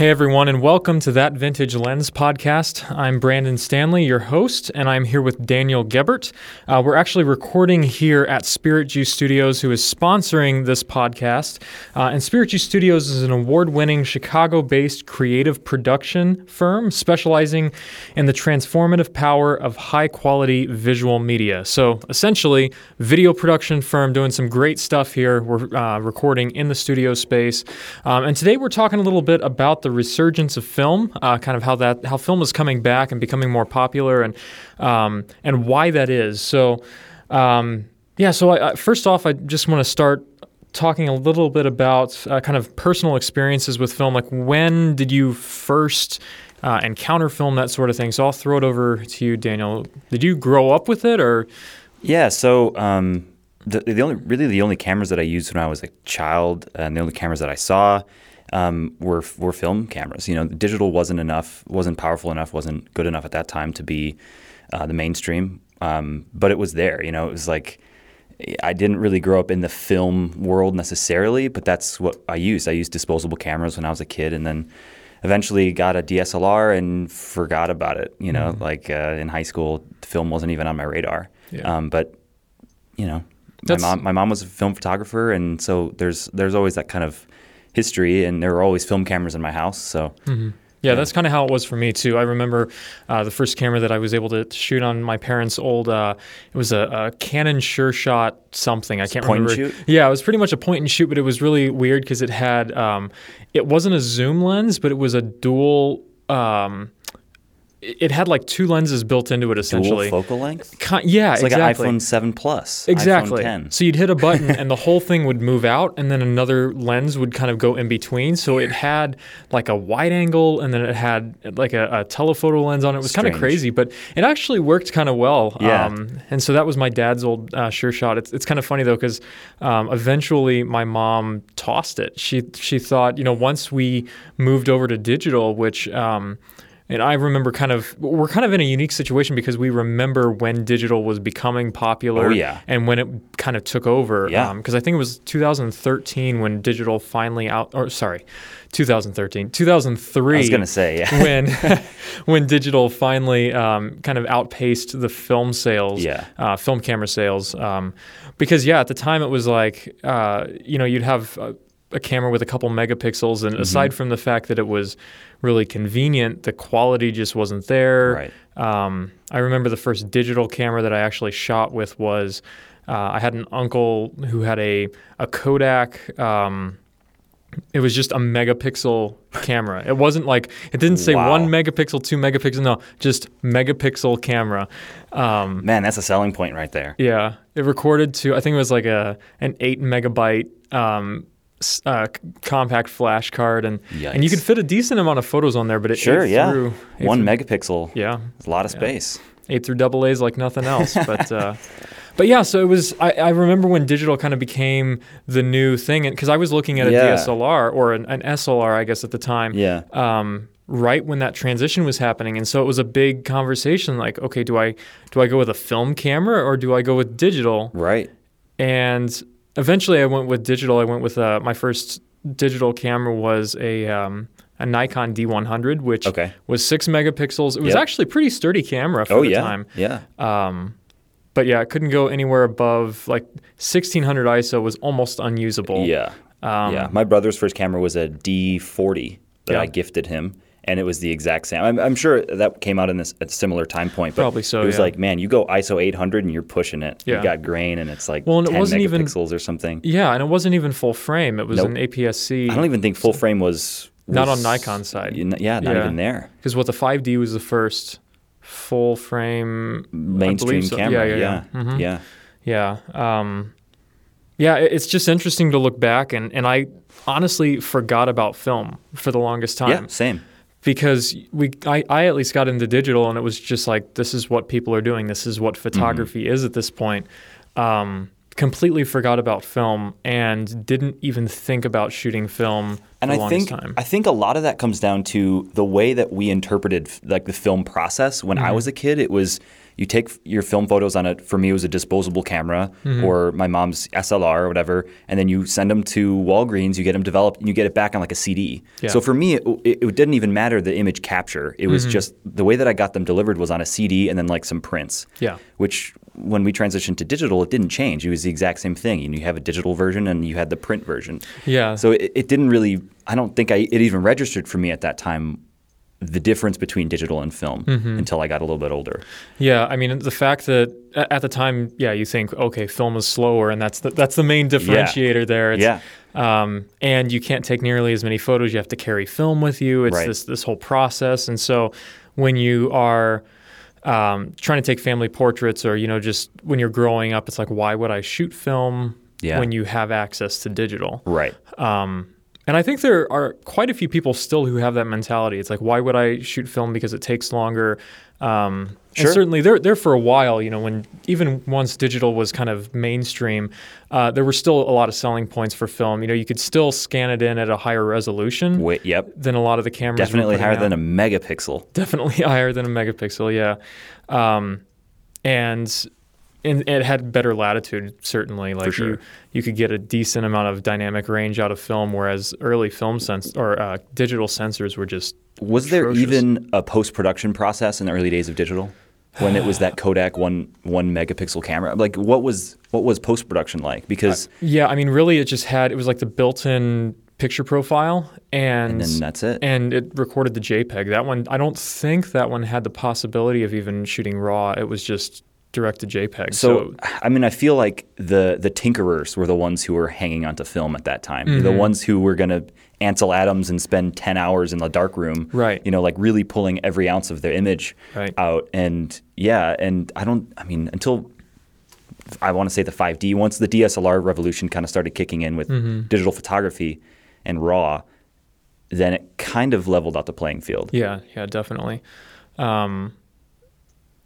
Hey everyone, and welcome to That Vintage Lens podcast. I'm Brandon Stanley, your host, and I'm here with Daniel Gebert. Uh, we're actually recording here at Spirit Juice Studios, who is sponsoring this podcast. Uh, and Spirit Juice Studios is an award winning Chicago based creative production firm specializing in the transformative power of high quality visual media. So essentially, video production firm doing some great stuff here. We're uh, recording in the studio space. Um, and today we're talking a little bit about the the resurgence of film, uh, kind of how that how film is coming back and becoming more popular, and um, and why that is. So, um, yeah. So I, I, first off, I just want to start talking a little bit about uh, kind of personal experiences with film. Like, when did you first uh, encounter film, that sort of thing? So I'll throw it over to you, Daniel. Did you grow up with it, or? Yeah. So. Um, the, the only really the only cameras that I used when I was a child and the only cameras that I saw um, were were film cameras. You know, digital wasn't enough, wasn't powerful enough, wasn't good enough at that time to be uh, the mainstream. Um, but it was there. You know, it was like I didn't really grow up in the film world necessarily, but that's what I used. I used disposable cameras when I was a kid, and then eventually got a DSLR and forgot about it. You know, mm-hmm. like uh, in high school, film wasn't even on my radar. Yeah. Um, but you know, my mom, my mom was a film photographer, and so there's there's always that kind of history, and there were always film cameras in my house. So. Mm-hmm. Yeah, that's kind of how it was for me too. I remember uh, the first camera that I was able to shoot on my parents' old. Uh, it was a, a, Canon Sure Shot something. I can't point remember. Yeah, it was pretty much a point and shoot, but it was really weird because it had. Um, it wasn't a zoom lens, but it was a dual. Um, it had like two lenses built into it essentially. Dual focal length? Con- yeah, it's exactly. like an iPhone 7 Plus. Exactly. iPhone 10. So you'd hit a button and the whole thing would move out and then another lens would kind of go in between. So it had like a wide angle and then it had like a, a telephoto lens on it. It was kind of crazy, but it actually worked kind of well. Yeah. Um, and so that was my dad's old uh, Sure Shot. It's, it's kind of funny though because um, eventually my mom tossed it. She she thought you know once we moved over to digital, which um, and I remember kind of we're kind of in a unique situation because we remember when digital was becoming popular oh, yeah. and when it kind of took over. Yeah. Because um, I think it was 2013 when digital finally out or sorry, 2013, 2003. I was gonna say yeah. when when digital finally um, kind of outpaced the film sales, yeah. uh, film camera sales. Um, because yeah, at the time it was like uh, you know you'd have. Uh, a camera with a couple megapixels, and mm-hmm. aside from the fact that it was really convenient, the quality just wasn't there. Right. Um, I remember the first digital camera that I actually shot with was uh, I had an uncle who had a a Kodak. Um, it was just a megapixel camera. It wasn't like it didn't say wow. one megapixel, two megapixel. No, just megapixel camera. Um, Man, that's a selling point right there. Yeah, it recorded to I think it was like a an eight megabyte um, uh, compact flash card, and Yikes. and you could fit a decent amount of photos on there. But it sure, yeah, through, one through, megapixel. Yeah, it's a lot of space. Yeah. Ate through double A's like nothing else. But uh, but yeah, so it was. I, I, remember when digital kind of became the new thing, because I was looking at a yeah. DSLR or an, an, SLR, I guess at the time. Yeah. Um, right when that transition was happening and so it was a big conversation like okay do i do i go with a film camera or do i go with digital right and eventually I went with digital. I went with uh, my first digital camera was a um, a Nikon D100, which okay. was six megapixels. It was yep. actually a pretty sturdy camera for oh, the yeah. time. Yeah. Um, but yeah, it couldn't go anywhere above like 1600 ISO was almost unusable. Yeah. Um, yeah. My brother's first camera was a D40 that yeah. I gifted him and it was the exact same. I'm, I'm sure that came out in this a similar time point. But Probably so. It was yeah. like, man, you go ISO 800 and you're pushing it. Yeah. You got grain and it's like well, and 10 it wasn't megapixels even, or something. Yeah, and it wasn't even full frame. It was nope. an APS-C. I don't even think full frame was, was not on Nikon side. Yeah, not yeah. even there. Because what the 5D was the first full frame mainstream so. camera. Yeah, yeah, yeah, mm-hmm. yeah. yeah. Um, yeah, it's just interesting to look back, and, and I honestly forgot about film for the longest time. Yeah, same because we I, I at least got into digital and it was just like this is what people are doing this is what photography mm-hmm. is at this point because completely forgot about film and didn't even think about shooting film for and I think time. I think a lot of that comes down to the way that we interpreted like the film process. When Mm-hmm. I was a kid, it was you take your film photos on it. for me it was a disposable camera Mm-hmm. or my mom's SLR or whatever, and then you send them to Walgreens, you get them developed, and you get it back on like a CD. Yeah. So for me, it, it, it didn't even matter the image capture. It Mm-hmm. was just the way that I got them delivered was on a CD and then like some prints. Yeah. Which when we transitioned to digital, it didn't change. It was the exact same thing. You, you have a digital version and you had the print version. Yeah. So it, it didn't really. I don't think I it even registered for me at that time the difference between digital and film Mm-hmm. until I got a little bit older. Yeah, I mean the fact that at the time, yeah, you think okay, film is slower, and that's the, that's the main differentiator there. It's, Yeah. Um, and you can't take nearly as many photos. You have to carry film with you. It's Right. this this whole process, and so when you are um, trying to take family portraits, or you know, just when you're growing up, it's like, why would I shoot film Yeah. when you have access to digital? Right. Um, and I think there are quite a few people still who have that mentality. It's like, why would I shoot film because it takes longer? Um, Sure. And certainly, there, there for a while, you know, when even once digital was kind of mainstream, uh, there were still a lot of selling points for film. You know, you could still scan it in at a higher resolution Wait. Yep. than a lot of the cameras. Definitely higher out than a megapixel. definitely higher than a megapixel yeah um, and and it had better latitude certainly like sure. you you could get a decent amount of dynamic range out of film whereas early film sens- or uh, digital sensors were just Was there even a post production process in the early days of digital? When it was that Kodak one one megapixel camera, like what was what was post production like? Because yeah i mean really it just had it was like the built-in picture profile and and then that's it. and it recorded the jpeg that one i don't think that one had the possibility of even shooting raw it was just direct to jpeg So, I mean, I feel like the the tinkerers were the ones who were hanging onto film at that time. Mm-hmm. The ones who were going to Ansel Adams and spend ten hours in the dark room, Right. You know, like really pulling every ounce of their image Right. out. And yeah, and I don't. I mean, until I want to say the 5D. Once the DSLR revolution kind of started kicking in with Mm-hmm. digital photography and RAW, then it kind of leveled out the playing field. Yeah, yeah, definitely. Um,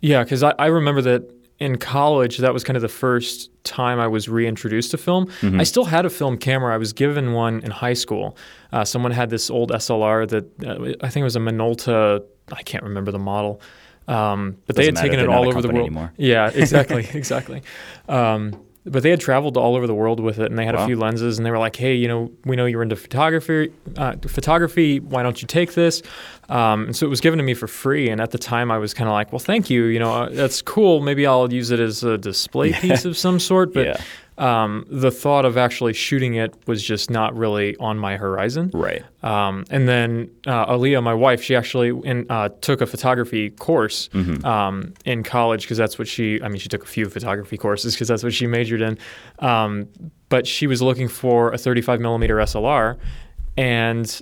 yeah, because I, I remember that in college, that was kind of the first time I was reintroduced to film. Mm-hmm. I still had a film camera. I was given one in high school. Uh, someone had this old SLR that uh, I think it was a Minolta. I can't remember the model. Um, but they Doesn't had taken it all over the world. anymore. Yeah, exactly, exactly. Um, but they had traveled all over the world with it, and they had a few lenses, and they were like, "Hey, you know, we know you're into photography. Uh, photography. Why don't you take this?" Um, and so it was given to me for free. And at the time, I was kind of like, "Well, thank you. You know, uh, that's cool. Maybe I'll use it as a display piece of some sort." But Yeah. Um, the thought of actually shooting it was just not really on my horizon. Right. Um, and then uh, Aaliyah, my wife, she actually in, uh, took a photography course Mm-hmm. um, in college because that's what she. I mean, she took a few photography courses because that's what she majored in. Um, but she was looking for a 35 millimeter SLR, and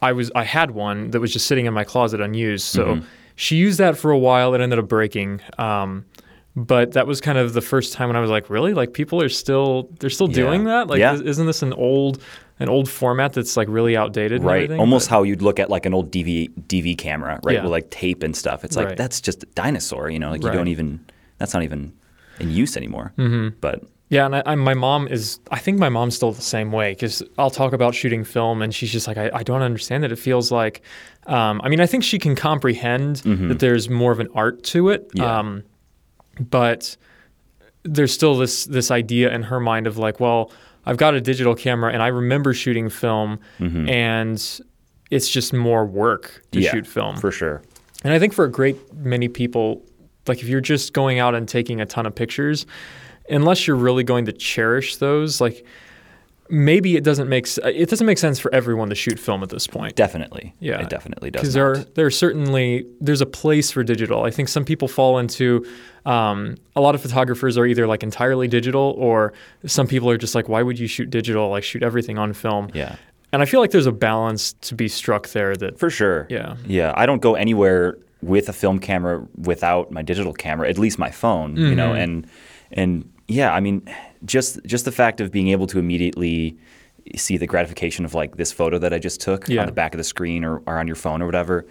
I was I had one that was just sitting in my closet unused. So Mm-hmm. she used that for a while. It ended up breaking. But that was kind of the first time when I was like, really, like people are still they're still Yeah. doing that. Like, Yeah. is- isn't this an old an old format that's like really outdated? Right. Almost But- how you'd look at like an old DV DV camera, right? Yeah. With like tape and stuff. It's like Right. that's just a dinosaur, you know, like you don't even that's not even in use anymore. Mm-hmm. But Yeah, and I, I, my mom is. I think my mom's still the same way because I'll talk about shooting film, and she's just like, I, I don't understand it. It feels like, um, I mean, I think she can comprehend that there's more of an art to it, Mm-hmm. Yeah. um, but there's still this this idea in her mind of like, well, I've got a digital camera, and I remember shooting film, and it's just more work to Mm-hmm. yeah, shoot film. for sure. And I think for a great many people, like if you're just going out and taking a ton of pictures, unless you're really going to cherish those, like maybe it doesn't make it doesn't make sense for everyone to shoot film at this point. Definitely. Yeah, It definitely does. Because there are there are certainly there's a place for digital. I think some people fall into um, a lot of photographers are either like entirely digital or some people are just like, why would you shoot digital? Like shoot everything on film. Yeah. And I feel like there's a balance to be struck there that For sure. Yeah. Yeah. I don't go anywhere with a film camera without my digital camera, at least my phone, you know, Mm-hmm. and and yeah, I mean just just the fact of being able to immediately see the gratification of like this photo that I just took Yeah. Mm-hmm. on the back of the screen or, or on your phone or whatever.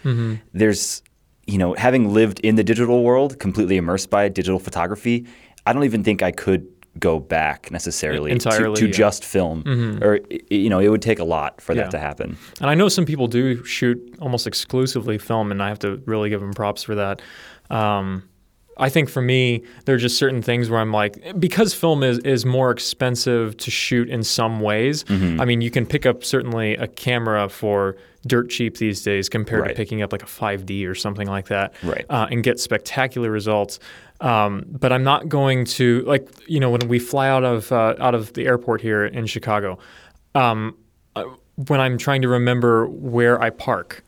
There's you know, having lived in the digital world, completely immersed by digital photography, I don't even think I could go back necessarily Entirely, to, to yeah. just film, or you know, it would take a lot for Yeah. that to happen. And I know some people do shoot almost exclusively film, and I have to really give them props for that. Um, I think for me, there are just certain things where I'm like, because film is, is more expensive to shoot in some ways. Mm-hmm. I mean, you can pick up certainly a camera for dirt cheap these days compared Right. to picking up like a 5D or something like that Right. uh, and get spectacular results. Um, but I'm not going to like you know when we fly out of uh, out of the airport here in Chicago. Um, uh, when I'm trying to remember where I park,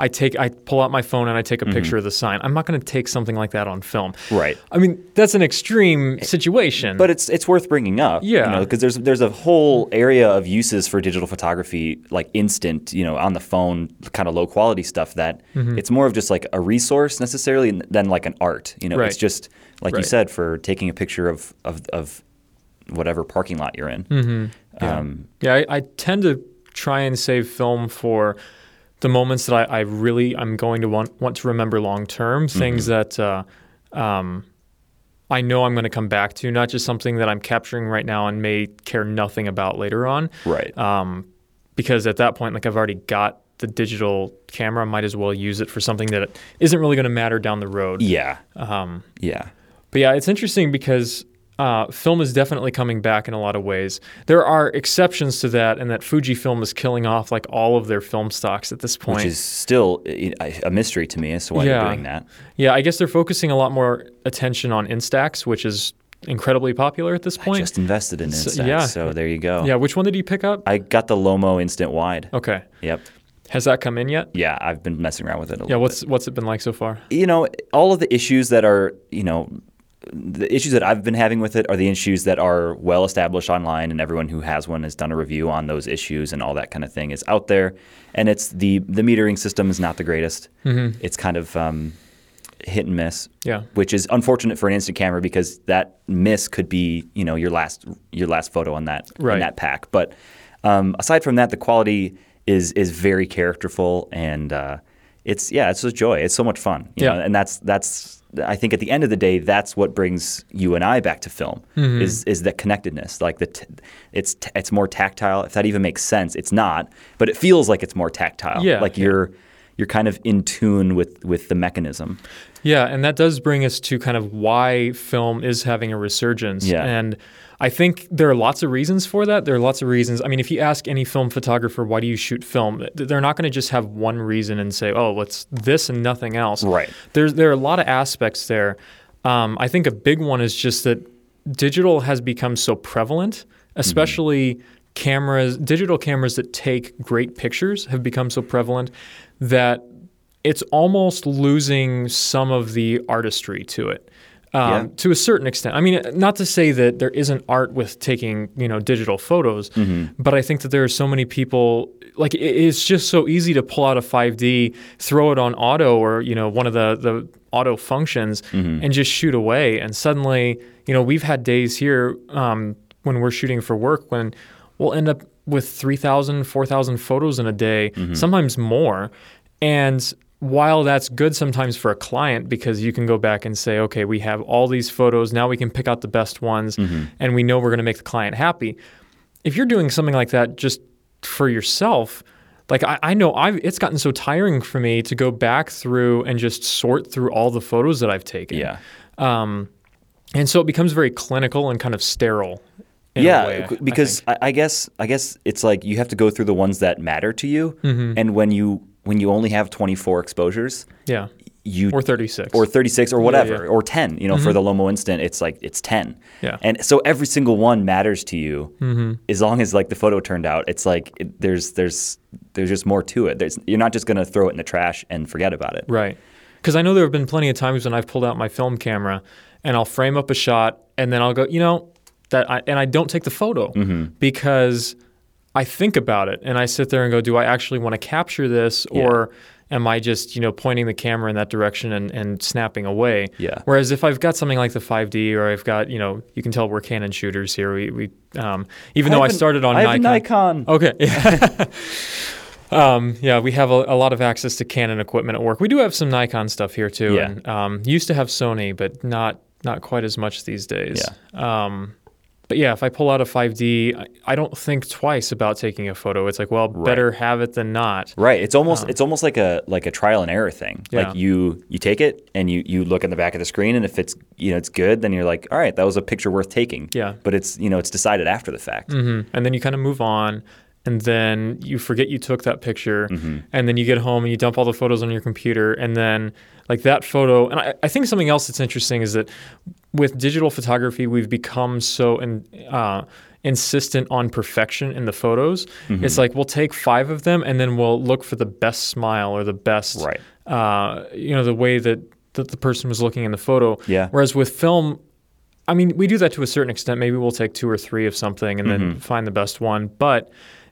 I take I pull out my phone and I take a picture of the sign. I'm not going to take something like that on film. Mm-hmm. Right. I mean, that's an extreme situation. But it's it's worth bringing up, Yeah. because there's there's a whole area of uses for digital photography, like instant, you know, on the phone, kind of low quality stuff. That Mm-hmm. it's more of just like a resource necessarily than like an art. You know, Right. it's just like you said for taking a picture of of, of whatever parking lot you're in. Mm-hmm. Um, Yeah, I, I tend to try and save film for the moments that I, I really I'm going to want want to remember long term. Things that uh, um, I know I'm going to come back to, not just something that I'm capturing right now and may care nothing about later on. right. Um, because at that point, like I've already got the digital camera, I might as well use it for something that isn't really going to matter down the road. yeah. Um, Yeah. but yeah, it's interesting because uh, film is definitely coming back in a lot of ways. There are exceptions to that, and that Fujifilm is killing off like all of their film stocks at this point. Which is still a mystery to me as to why Yeah. they're doing that. yeah, I guess they're focusing a lot more attention on Instax, which is incredibly popular at this I point. just invested in So- Instax, yeah. so there you go. yeah, which one did you pick up? I got the Lomo Instant Wide. Okay, Yep. has that come in yet? Yeah, I've been messing around with it a Yeah, little what's what's it been like so far? you know, all of the issues that are, you know, the issues that I've been having with it are the issues that are well established online, and everyone who has one has done a review on those issues, and all that kind of thing is out there. And it's the the metering system is not the greatest. It's kind of um, hit and miss. Yeah. which is unfortunate for an instant camera because that miss could be, you know, your last your last photo on that Right. in that pack. But um, aside from that, the quality is is very characterful and. Uh, it's yeah, it's a joy. It's so much fun, you Yeah. know, and that's that's I think at the end of the day, that's what brings you and I back to film Mm-hmm. is is that connectedness. Like the t- it's t- it's more tactile. If that even makes sense, it's not, but it feels like it's more tactile. Yeah, like yeah. you're you're kind of in tune with with the mechanism. Yeah, and that does bring us to kind of why film is having a resurgence. Yeah. And I think there are lots of reasons for that. There are lots of reasons. I mean, if you ask any film photographer, why do you shoot film? They're not going to just have one reason and say, oh, it's this and nothing else. Right. There's, there are a lot of aspects there. Um, I think a big one is just that digital has become so prevalent, especially cameras, digital cameras that take great pictures have become so prevalent that it's almost losing some of the artistry to it. Um, Yeah. To a certain extent, I mean, not to say that there isn't art with taking, you know, digital photos, but I think that there are so many people. Like it's just so easy to pull out a 5D, throw it on auto or you know one of the the auto functions, and just shoot away. And suddenly, you know, we've had days here um, when we're shooting for work when we'll end up with 3,000, 4,000 photos in a day, sometimes more. And while that's good sometimes for a client because you can go back and say, okay, we have all these photos, now we can pick out the best ones and we know we're going to make the client happy. If you're doing something like that just for yourself, like I, I know I've it's gotten so tiring for me to go back through and just sort through all the photos that I've taken. Yeah. Um, and so it becomes very clinical and kind of sterile. in a yeah, way, I- c- I because. I, I guess I guess it's like you have to go through the ones that matter to you, Mm-hmm. and when you when you only have 24 exposures, yeah, you or 36 or 36 or whatever yeah. Mm-hmm. or 10 you know for the lomo instant it's like it's 10 Yeah. and so every single one matters to you Mm-hmm. as long as like the photo turned out it's like it, there's there's there's just more to it there's you're not just going to throw it in the trash and forget about it Right. Because I know there have been plenty of times when I've pulled out my film camera and I'll frame up a shot and then I'll go, you know, that I, and I don't take the photo because I think about it and I sit there and go, do I actually want to capture this or am I just, you know, pointing the camera in that direction and, and snapping away? Yeah. Whereas if I've got something like the 5D or I've got, you know, you can tell we're Canon shooters here. We, we um, even though I started on I Nikon. Nikon. Okay. um, yeah, we have a, a lot of access to Canon equipment at work. We do have some Nikon stuff here too, Yeah. and um, used to have Sony, but not not quite as much these days. Um, but yeah, if I pull out a 5D, I, I don't think twice about taking a photo. It's like, well, better have it than not. Right. It's almost it's almost like a like a trial and error thing. Yeah. Like you you take it and you you look in the back of the screen and if it's you know it's good, then you're like, all right, that was a picture worth taking. Yeah. But it's you know it's decided after the fact. hmm And then you kind of move on, and then you forget you took that picture, Mm-hmm. and then you get home and you dump all the photos on your computer, and then like that photo. And I, I think something else that's interesting is that with digital photography, we've become so in, uh, insistent on perfection in the photos. Mm-hmm. It's like we'll take five of them, and then we'll look for the best smile or the best, Right. uh, you know, the way that, that the person was looking in the photo. Yeah. Whereas with film, I mean, we do that to a certain extent. Maybe we'll take two or three of something and Mm-hmm. then find the best one. But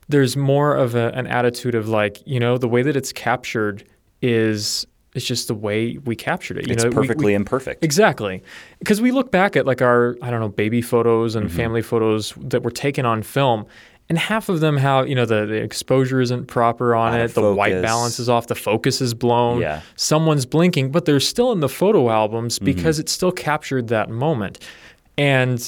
there's more of a, an attitude of like, you know, the way that it's captured is it's just the way we captured it. You It's know, perfectly we, imperfect. exactly because we look back at like our I don't know baby photos Mm-hmm. and family photos that were taken on film. And half of them have, you know, the, the exposure isn't proper on Out it, the white balance is off, the focus is blown, Yeah. someone's blinking, but they're still in the photo albums Mm-hmm. because it still captured that moment. And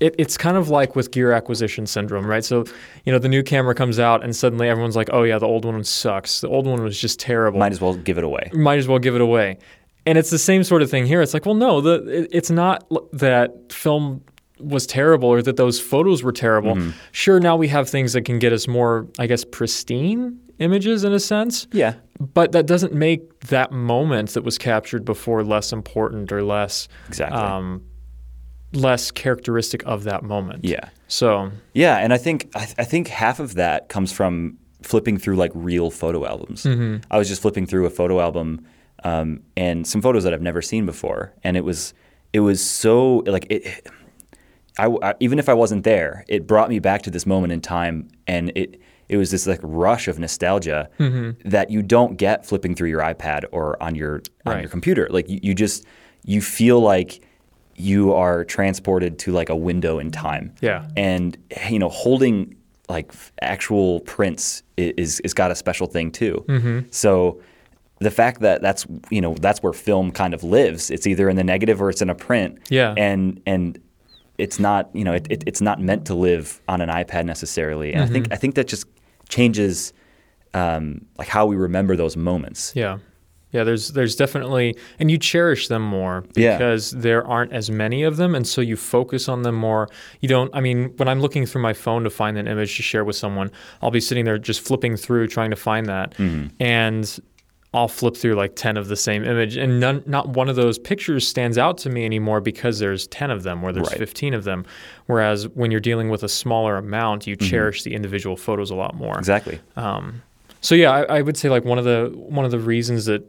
it, it's kind of like with gear acquisition syndrome, right? So, you know, the new camera comes out and suddenly everyone's like, oh, yeah, the old one sucks. The old one was just terrible. Might as well give it away. Might as well give it away. And it's the same sort of thing here. It's like, well, no, the, it, it's not that film was terrible or that those photos were terrible. Mm-hmm. Sure, now we have things that can get us more, I guess, pristine images in a sense. Yeah. But that doesn't make that moment that was captured before less important or less Exactly. um, less characteristic of that moment. Yeah. So Yeah, and I think I, I think half of that comes from flipping through like real photo albums. Mm-hmm. I was just flipping through a photo album um, and some photos that I've never seen before, and it was it was so like it. I, I- even if I wasn't there, it brought me back to this moment in time, and it it was this like rush of nostalgia Mm-hmm. that you don't get flipping through your iPad or on your on Right. your computer. Like you, you just you feel like you are transported to like a window in time. Yeah. and you know holding like actual prints is is got a special thing too. Mm-hmm. So the fact that that's you know that's where film kind of lives. It's either in the negative or it's in a print. Yeah. and and it's not you know it, it, it's not meant to live on an iPad necessarily. And I Mm-hmm. think I think that just changes um, like how we remember those moments. Yeah. Yeah, there's there's definitely and you cherish them more Yeah. because there aren't as many of them and so you focus on them more. You don't I mean, when I'm looking through my phone to find an image to share with someone, I'll be sitting there just flipping through trying to find that. Mm-hmm. And I'll flip through like 10 of the same image and none, not one of those pictures stands out to me anymore because there's 10 of them or there's Right. 15 of them. Whereas when you're dealing with a smaller amount, you cherish the individual photos a lot more. Mm-hmm. Exactly. Um, so yeah, I, I would say like one of the one of the reasons that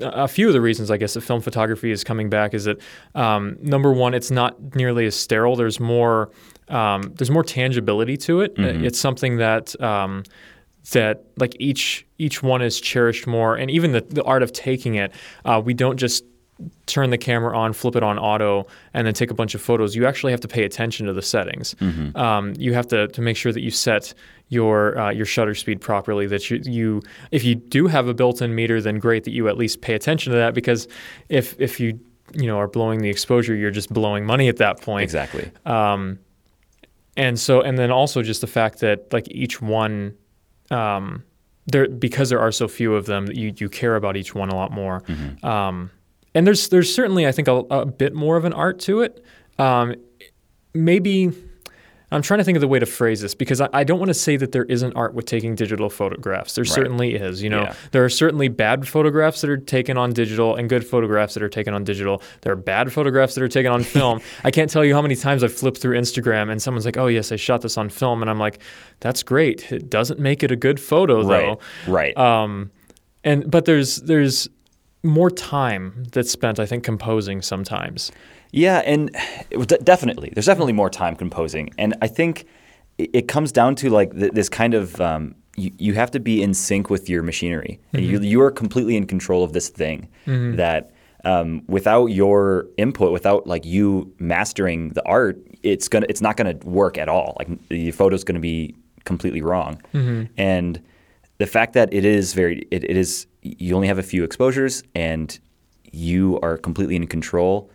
a few of the reasons I guess that film photography is coming back is that um, number one, it's not nearly as sterile. There's more um, there's more tangibility to it. It's something that um, that like each each one is cherished more, and even the, the art of taking it. Uh, we don't just turn the camera on, flip it on auto, and then take a bunch of photos. You actually have to pay attention to the settings. Um, you have to, to make sure that you set your uh, your shutter speed properly. That you, you if you do have a built-in meter, then great that you at least pay attention to that because if if you you know are blowing the exposure, you're just blowing money at that point. Exactly. Um, and so, and then also just the fact that like each one, um, there because there are so few of them, you you care about each one a lot more. Um, and there's there's certainly I think a, a bit more of an art to it. Um, maybe I'm trying to think of the way to phrase this because I, I don't want to say that there isn't art with taking digital photographs. There certainly is. You know, Yeah. there are certainly bad photographs that are taken on digital and good photographs that are taken on digital. There are bad photographs that are taken on film. I can't tell you how many times I've flipped through Instagram and someone's like, "Oh yes, I shot this on film," and I'm like, "That's great. It doesn't make it a good photo though." Right. Right. Um, and but there's there's more time that's spent, I think, composing sometimes. Yeah, and it definitely there's definitely more time composing, and I think it, it comes down to like th- this kind of um, you, you have to be in sync with your machinery. And You you are completely in control of this thing that um, without your input, without like you mastering the art, it's gonna it's not gonna work at all. Like the photo's gonna be completely wrong, and the fact that it is very it, it is you only have a few exposures and you are completely in control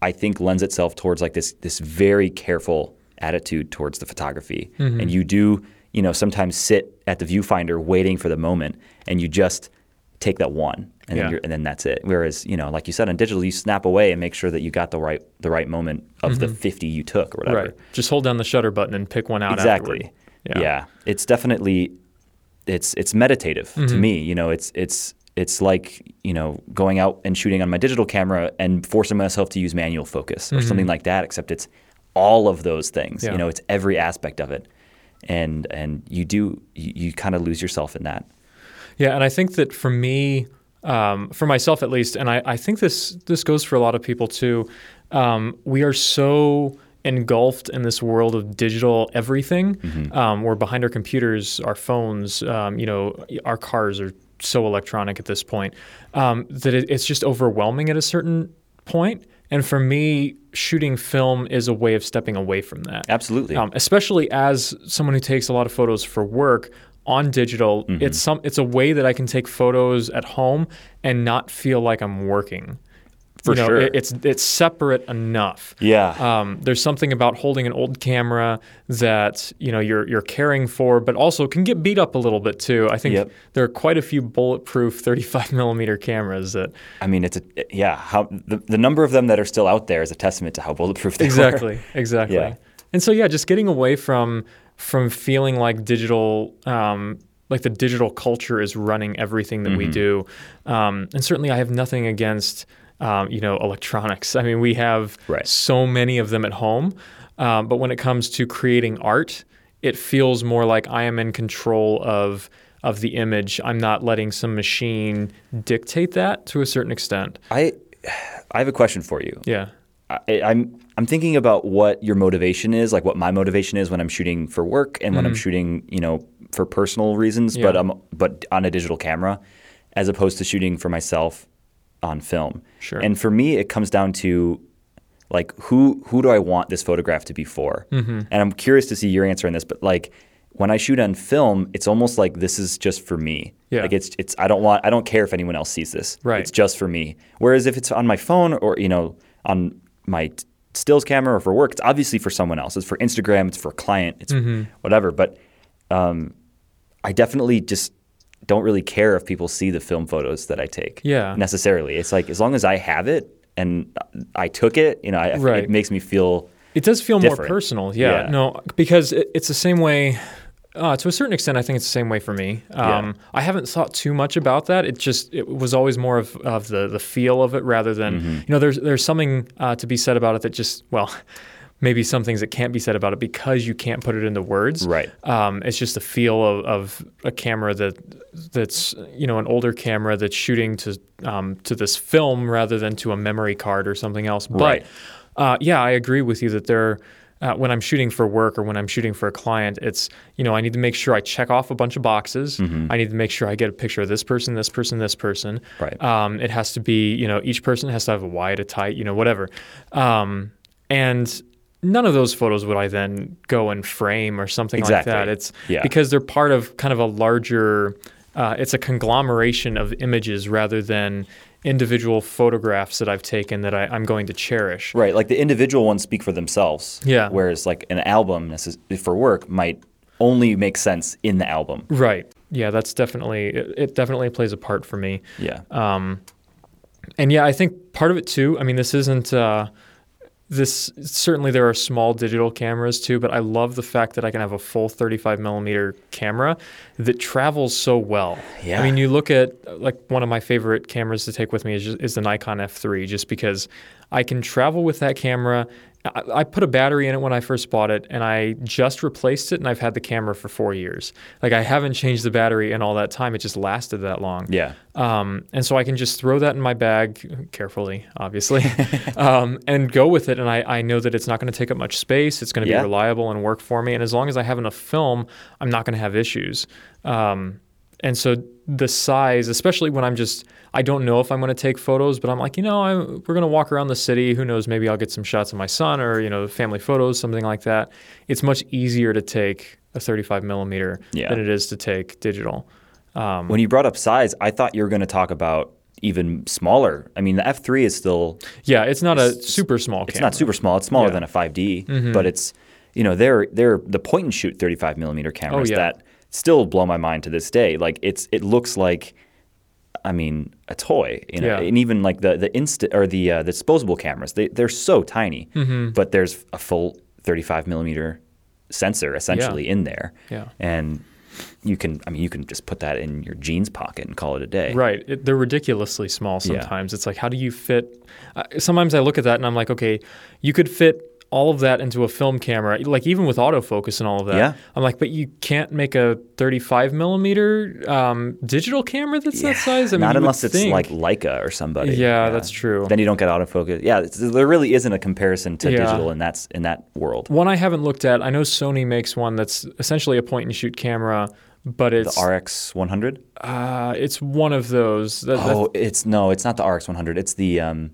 I think lends itself towards like this this very careful attitude towards the photography, Mm-hmm. and you do, you know, sometimes sit at the viewfinder waiting for the moment, and you just take that one, and Yeah. then you're, and then that's it. Whereas, you know, like you said on digital, you snap away and make sure that you got the right the right moment of the 50 you took or whatever. Mm-hmm. Right. Just hold down the shutter button and pick one out Exactly. afterward. Yeah. It's definitely it's it's meditative Mm-hmm. to me. You know, it's it's it's like you know going out and shooting on my digital camera and forcing myself to use manual focus or something like that. Except it's all of those things. Mm-hmm. Yeah. You know, it's every aspect of it, and and you do you, you kind of lose yourself in that. Yeah, and I think that for me, um, for myself at least, and I, I think this this goes for a lot of people too. Um, we are so engulfed in this world of digital everything. Um, we're behind our computers, our phones. Um, you know, our cars are so electronic at this point um, that it, it's just overwhelming at a certain point. And for me, shooting film is a way of stepping away from that. Absolutely. Um, especially as someone who takes a lot of photos for work on digital, Mm-hmm. it's some it's a way that I can take photos at home and not feel like I'm working. For you know, sure. it- it's it's separate enough. yeah. Um, there's something about holding an old camera that you know you're you're caring for, but also can get beat up a little bit too. I think Yep. there are quite a few bulletproof 35 millimeter cameras that I mean, it's a yeah. How the, the number of them that are still out there is a testament to how bulletproof they are. exactly exactly Yeah. and so yeah just getting away from from feeling like digital um, like the digital culture is running everything that Mm-hmm. we do um, and certainly i have nothing against um, you know electronics. I mean we have Right. so many of them at home. Um, but when it comes to creating art it feels more like i am in control of of the image. I'm not letting some machine dictate that to a certain extent. I I have a question for you. yeah. I, I'm I'm thinking about what your motivation is, like what my motivation is when I'm shooting for work and when I'm shooting, you know, for personal reasons, but Mm-hmm. Um, but on a digital camera, as opposed to shooting for myself on film. Sure. And for me, it comes down to like who who do I want this photograph to be for? Mm-hmm. And I'm curious to see your answer on this, but like when I shoot on film, it's almost like this is just for me. Yeah. Like it's it's I don't want I don't care if anyone else sees this. Right. It's just for me. Whereas if it's on my phone or you know on my stills camera or for work, it's obviously for someone else. It's for Instagram. It's for a client. It's Mm-hmm. whatever. But um, I definitely just don't really care if people see the film photos that I take. Yeah. Necessarily, it's like as long as I have it and I took it, you know, I, Right. it makes me feel. It does feel more personal, yeah. Yeah. No, because it, it's the same way. Uh, to a certain extent, I think it's the same way for me. Um, I haven't thought too much about that. It just it was always more of, of the the feel of it rather than Mm-hmm. you know. There's there's something uh, to be said about it that just well, maybe some things that can't be said about it because you can't put it into words. Right. Um, it's just the feel of, of a camera that that's you know an older camera that's shooting to um, to this film rather than to a memory card or something else. Right. But uh, yeah, I agree with you that there. Uh, when I'm shooting for work or when I'm shooting for a client, it's you know I need to make sure I check off a bunch of boxes. I need to make sure I get a picture of this person, this person, this person. Right. Um, it has to be you know each person has to have a wide, a tight, you know whatever. Um, and none of those photos would I then go and frame or something Exactly. like that. It's Yeah. because they're part of kind of a larger. Uh, it's a conglomeration of images rather than individual photographs that I've taken that I, I'm going to cherish. Right. Like the individual ones speak for themselves. Yeah. Whereas like an album for work might only make sense in the album. Right. Yeah, that's definitely it, it definitely plays a part for me. Yeah. Um, and yeah, I think part of it too. I mean, this isn't uh, this. Certainly, there are small digital cameras too, but I love the fact that I can have a full 35 millimeter camera that travels so well. Yeah. I mean, you look at like one of my favorite cameras to take with me is, is the Nikon F3, just because I can travel with that camera. I, I put a battery in it when I first bought it, and I just replaced it, and I've had the camera for four years. Like I haven't changed the battery in all that time; it just lasted that long. Yeah. Um, and so I can just throw that in my bag carefully, obviously, um, and go with it. And I, I know that it's not going to take up much space. It's going to Yeah. be reliable and work for me. And as long as I have enough film, I'm not going to have issues. Um, and so the size, especially when I'm just, I don't know if I'm going to take photos, but I'm like, you know, I, we're going to walk around the city. Who knows? Maybe I'll get some shots of my son or, you know, family photos, something like that. It's much easier to take a 35 millimeter Yeah. than it is to take digital. Um, When you brought up size, I thought you were going to talk about even smaller. I mean, the F3 is still yeah, it's not a super small camera. it's camera. not super small. It's smaller Yeah. than a 5D, but it's you know, they're they're the point and shoot 35 millimeter cameras Oh, yeah. that still blow my mind to this day. Like it's it looks like, I mean, a toy. You know, Yeah. and even like the the instant or the uh, the disposable cameras, they they're so tiny, Mm-hmm. but there's a full 35 millimeter sensor essentially in there, Yeah. and you can I mean you can just put that in your jeans pocket and call it a day. Right. It, they're ridiculously small Yeah. sometimes. It's like, how do you fit? Uh, sometimes I look at that and I'm like, okay, you could fit all of that into a film camera, like even with autofocus and all of that. Yeah. I'm like, but you can't make a 35 millimeter um, digital camera that's that size. I mean, Not unless it's think. like Leica or somebody. Yeah, that's true. Then you don't get autofocus. Yeah, there really isn't a comparison to Yeah. digital in that in that world. One I haven't looked at. I know Sony makes one that's essentially a point and shoot camera, but it's The RX 100. uh, it's one of those. That- Oh, it's no, it's not the RX 100. It's the um,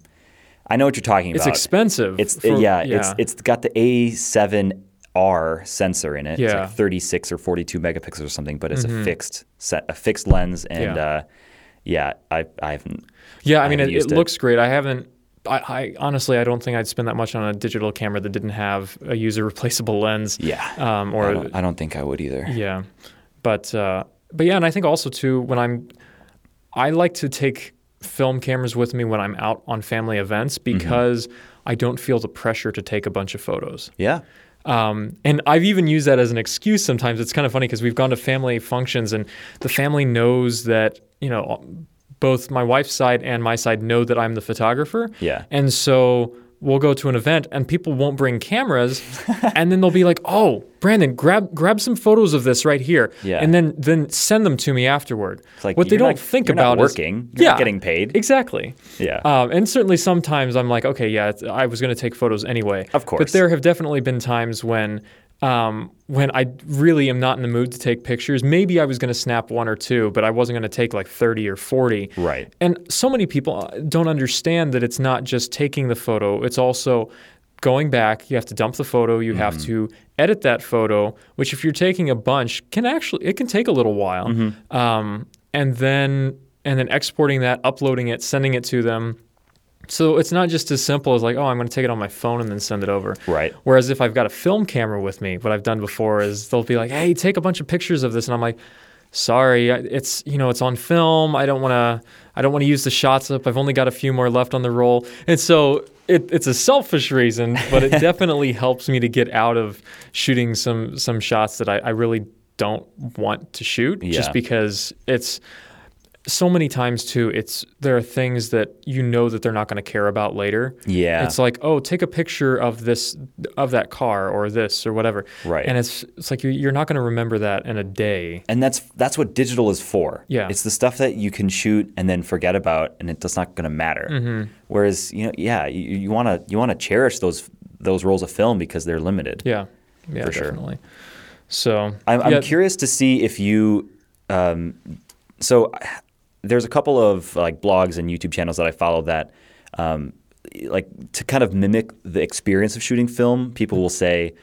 I know what you're talking about. it's expensive. It's for- yeah, it's it's got the A7R sensor in it. It's Yeah. Mm-hmm. like 36 or 42 megapixels or something, but it's a fixed set, a fixed lens, and Yeah. uh, yeah, I I haven't. Yeah, I, I mean, it, it looks great. I haven't. I, I honestly, I don't think I'd spend that much on a digital camera that didn't have a user replaceable lens. Yeah, Um, I or don't, I don't think I would either. yeah, but uh, but yeah, and I think also too when I'm, I like to take film cameras with me when I'm out on family events Mm-hmm. because I don't feel the pressure to take a bunch of photos. Yeah, Um, and I've even used that as an excuse sometimes. It's kind of funny because we've gone to family functions and the family knows that, you know, both my wife's side and my side know that I'm the photographer. Yeah. And so we'll go to an event and people won't bring cameras and then they'll be like, "Oh, Brandon, grab grab some photos of this right here." Yeah. And then then send them to me afterward. Like, what they don't not- think you're not about is- working. You're yeah, not getting paid. Exactly. yeah. Um, and certainly sometimes I'm like, okay, yeah, I was going to take photos anyway. Of course But there have definitely been times when um, when I really am not in the mood to take pictures. Maybe I was going to snap one or two, but I wasn't going to take like 30 or 40. Right. And so many people uh, don't understand that it's not just taking the photo, it's also going back. You have to dump the photo, you have to edit that photo, which if you're taking a bunch can actually it can take a little while. Um, and then and then exporting that, uploading it, sending it to them. So it's not just as simple as like, oh, I'm going to take it on my phone and then send it over. Right. Whereas if I've got a film camera with me, what I've done before is they'll be like, hey, take a bunch of pictures of this, and I'm like, sorry, it's you know it's on film. I don't want to I don't want to use the shots up. I've only got a few more left on the roll, and so. It, it's a selfish reason, but it definitely helps me to get out of shooting some some shots that I, I really don't want to shoot, just because it's so many times too it's there are things that you know that they're not going to care about later Yeah. it's like oh take a picture of this of that car or this or whatever Right. and it's it's like you're, you're not going to remember that in a day and that's that's what digital is for. Yeah. it's the stuff that you can shoot and then forget about, and it's not going to matter. Mm-hmm. Whereas you know, yeah, you want to you want to cherish those those rolls of film because they're limited. yeah yeah For sure. so I'm, I'm curious to see if you. Um, so there's a couple of like blogs and YouTube channels that I follow that, um, like to kind of mimic the experience of shooting film. People will say,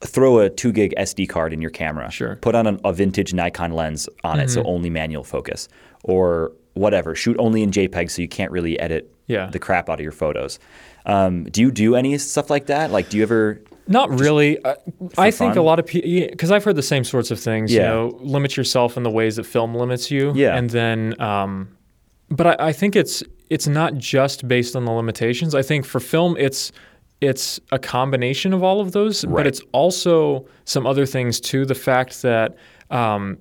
throw a two gig SD card in your camera. Sure. Mm-hmm. Put on an, a vintage Nikon lens on it, so only manual focus, or whatever. Shoot only in JPEG, so you can't really edit Yeah. the crap out of your photos. Um, do you do any stuff like that? Like, do you ever? Not really. I, I think a lot of people, because I've heard the same sorts of things. You Yeah. know, limit yourself in the ways that film limits you. Yeah. And then, um, but I, I think it's it's not just based on the limitations. I think for film, it's it's a combination of all of those, right. but it's also some other things too. The fact that. Um,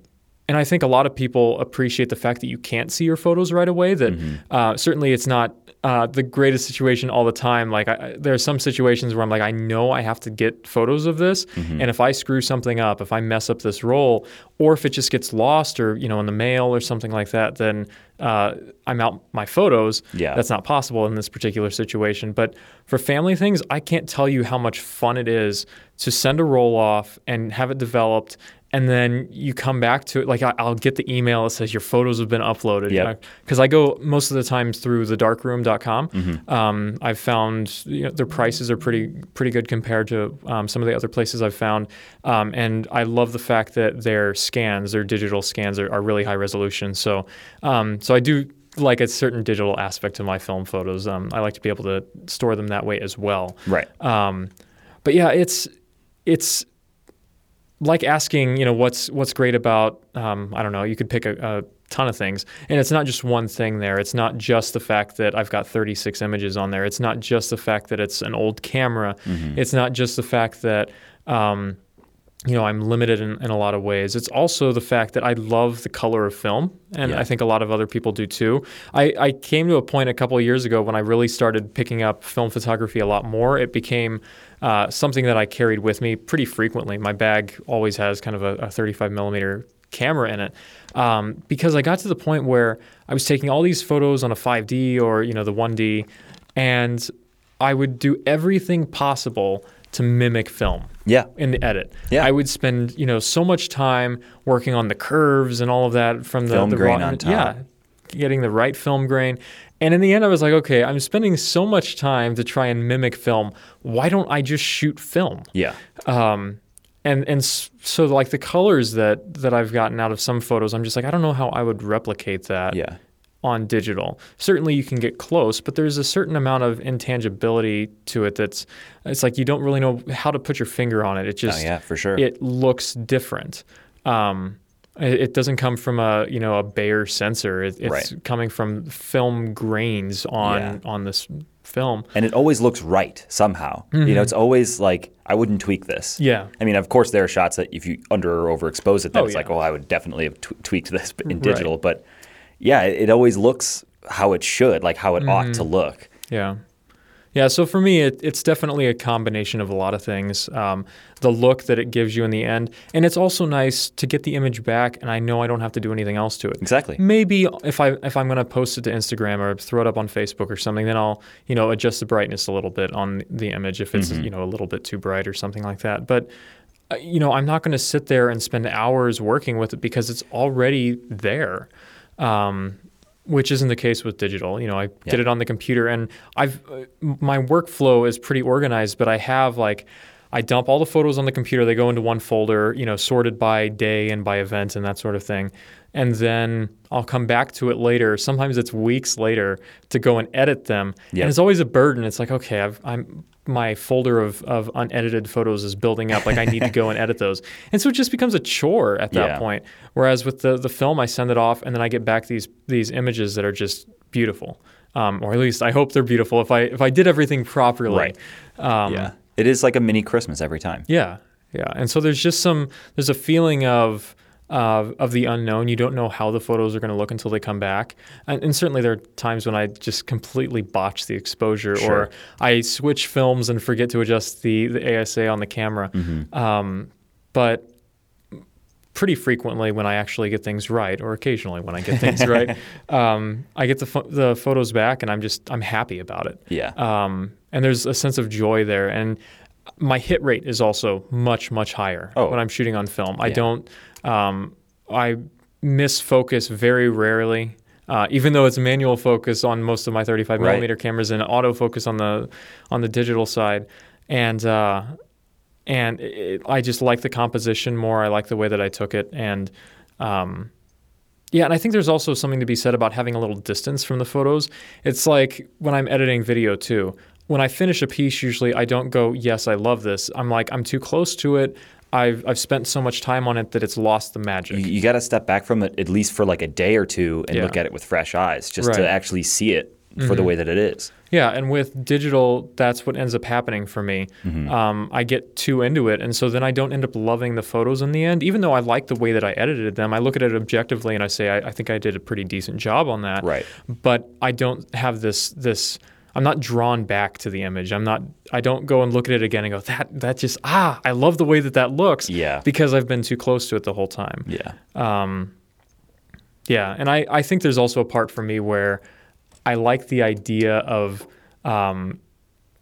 and I think a lot of people appreciate the fact that you can't see your photos right away. That Mm-hmm. uh, certainly it's not uh, the greatest situation all the time. Like I, there are some situations where I'm like, I know I have to get photos of this, Mm-hmm. and if I screw something up, if I mess up this roll, or if it just gets lost, or you know, in the mail or something like that, then uh, I'm out my photos. Yeah. that's not possible in this particular situation. But for family things, I can't tell you how much fun it is to send a roll off and have it developed. And then you come back to it. Like I, I'll get the email that says your photos have been uploaded. Yep. Because I go most of the times through the darkroom.com. Mm-hmm. Um, I've found you know, their prices are pretty pretty good compared to um, some of the other places I've found. Um, and I love the fact that their scans, their digital scans, are, are really high resolution. So um, so I do like a certain digital aspect to my film photos. Um, I like to be able to store them that way as well. Right. Um, but yeah, it's it's like asking, you know, what's what's great about um, I don't know. You could pick a, a ton of things, and it's not just one thing. There, it's not just the fact that I've got 36 images on there. It's not just the fact that it's an old camera. Mm-hmm. It's not just the fact that um, you know I'm limited in, in a lot of ways. It's also the fact that I love the color of film, and Yeah. I think a lot of other people do too. I, I came to a point a couple of years ago when I really started picking up film photography a lot more. It became uh, something that I carried with me pretty frequently. My bag always has kind of a, a 35 millimeter camera in it um, because I got to the point where I was taking all these photos on a 5D or you know the 1D, and I would do everything possible to mimic film Yeah. in the edit. Yeah. I would spend, you know, so much time working on the curves and all of that from the, Film the grain raw, on top. Yeah, getting the right film grain. And in the end, I was like, okay, I'm spending so much time to try and mimic film. Why don't I just shoot film? Yeah. Um, and and so like the colors that that I've gotten out of some photos, I'm just like, I don't know how I would replicate that Yeah. On digital. Certainly you can get close, but there's a certain amount of intangibility to it that's it's like you don't really know how to put your finger on it. It Oh just yeah, for sure. it looks different. Um, it, doesn't come from a you know a Bayer sensor. It, it's Right. coming from film grains on Yeah. on this film. and it always looks right somehow. You know, it's always like I wouldn't tweak this. Mm-hmm. Yeah. I mean, of course, there are shots that if you under or overexpose it, then Oh, it's like, yeah. oh, I would definitely have tw- tweaked this in Right. digital. But yeah, it, it always looks how it should, like how it ought Mm-hmm. to look. Yeah. Yeah, so for me, it, it's definitely a combination of a lot of things. Um, the look that it gives you in the end, and it's also nice to get the image back, and I know I don't have to do anything else to it. Exactly. Maybe if I if I'm going to post it to Instagram or throw it up on Facebook or something, then I'll you know adjust the brightness a little bit on the image if it's you know a little bit too bright or something like that. But uh, you know I'm not going to sit there and spend hours working with it because it's already there. Um, which isn't the case with digital. You know, I get Yeah. it on the computer, and I've uh, my workflow is pretty organized, but I have like I dump all the photos on the computer. They go into one folder, you know, sorted by day and by event and that sort of thing. And then I'll come back to it later. Sometimes it's weeks later to go and edit them. Yep. And it's always a burden. It's like, okay, I've, I'm my folder of, of unedited photos is building up. Like I need to go and edit those. And so it just becomes a chore at that Yeah. point. Whereas with the, the film, I send it off and then I get back these these images that are just beautiful. Um, or at least I hope they're beautiful. If I if I did everything properly, Right. Um, yeah. It is like a mini Christmas every time. yeah, yeah. And so there's just some there's a feeling of uh, of the unknown. You don't know how the photos are going to look until they come back. And, and certainly there are times when I just completely botch the exposure, or I switch films and forget to adjust the the ASA on the camera. Um, but pretty frequently when I actually get things right, or occasionally when I get things right, um, I get the pho- the photos back, and I'm just I'm happy about it. Yeah. Um, and there's a sense of joy there. And my hit rate is also much, much higher Oh. when I'm shooting on film. I don't, um, I miss focus very rarely. Uh, even though it's manual focus on most of my 35 Right. millimeter cameras and autofocus on the on the digital side, and uh, and it, I just like the composition more. I like the way that I took it, and um, yeah, and I think there's also something to be said about having a little distance from the photos. It's like when I'm editing video too. When I finish a piece, usually I don't go, "Yes, I love this." I'm like, I'm too close to it. I've I've spent so much time on it that it's lost the magic. You, you got to step back from it at least for like a day or two and Yeah. look at it with fresh eyes, just Right. Mm-hmm. to actually see it for the way that it is. Yeah, and with digital, that's what ends up happening for me. Um, I get too into it, and so then I don't end up loving the photos in the end. Even though I like the way that I edited them, I look at it objectively and I say I, I think I did a pretty decent job on that. Right. But I don't have this this. I'm not drawn back to the image. I'm not. I don't go and look at it again and go that that just ah I love the way that that looks. Yeah. Because I've been too close to it the whole time. Yeah. Um, yeah, and I, I think there's also a part for me where I like the idea of. Um,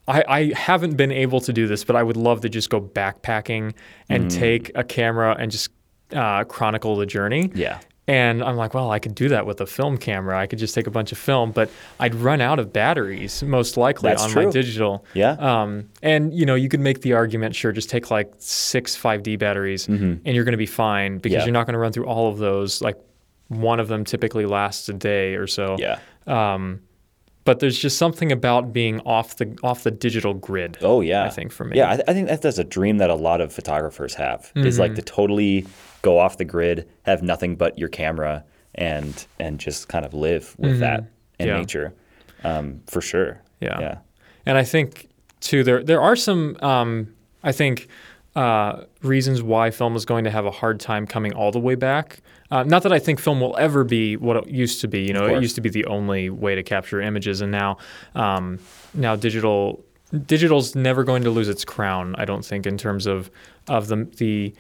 I, I haven't been able to do this, but I would love to just go backpacking and take a camera and just uh, chronicle the journey. Yeah. And I'm like, well, I could do that with a film camera. I could just take a bunch of film, but I'd run out of batteries most likely That's on my digital. Yeah. Um, and you know, you could make the argument, sure, just take like six 5D batteries, and you're going to be fine because Mm-hmm. Yeah. you're not going to run through all of those. Like one of them typically lasts a day or so. Yeah. Um, but there's just something about being off the off the digital grid. Oh yeah, I think for me. Yeah, I, I think that that's a dream that a lot of photographers have. Is Mm-hmm. like to totally go off the grid, have nothing but your camera, and and just kind of live with that in Mm-hmm. Yeah. nature, um, for sure. Yeah. yeah, And I think too there there are some um, I think uh, reasons why film is going to have a hard time coming all the way back. Uh, not that I think film will ever be what it used to be. You know, it used to be the only way to capture images, and now um, now digital digital's never going to lose its crown. I don't think in terms of of the the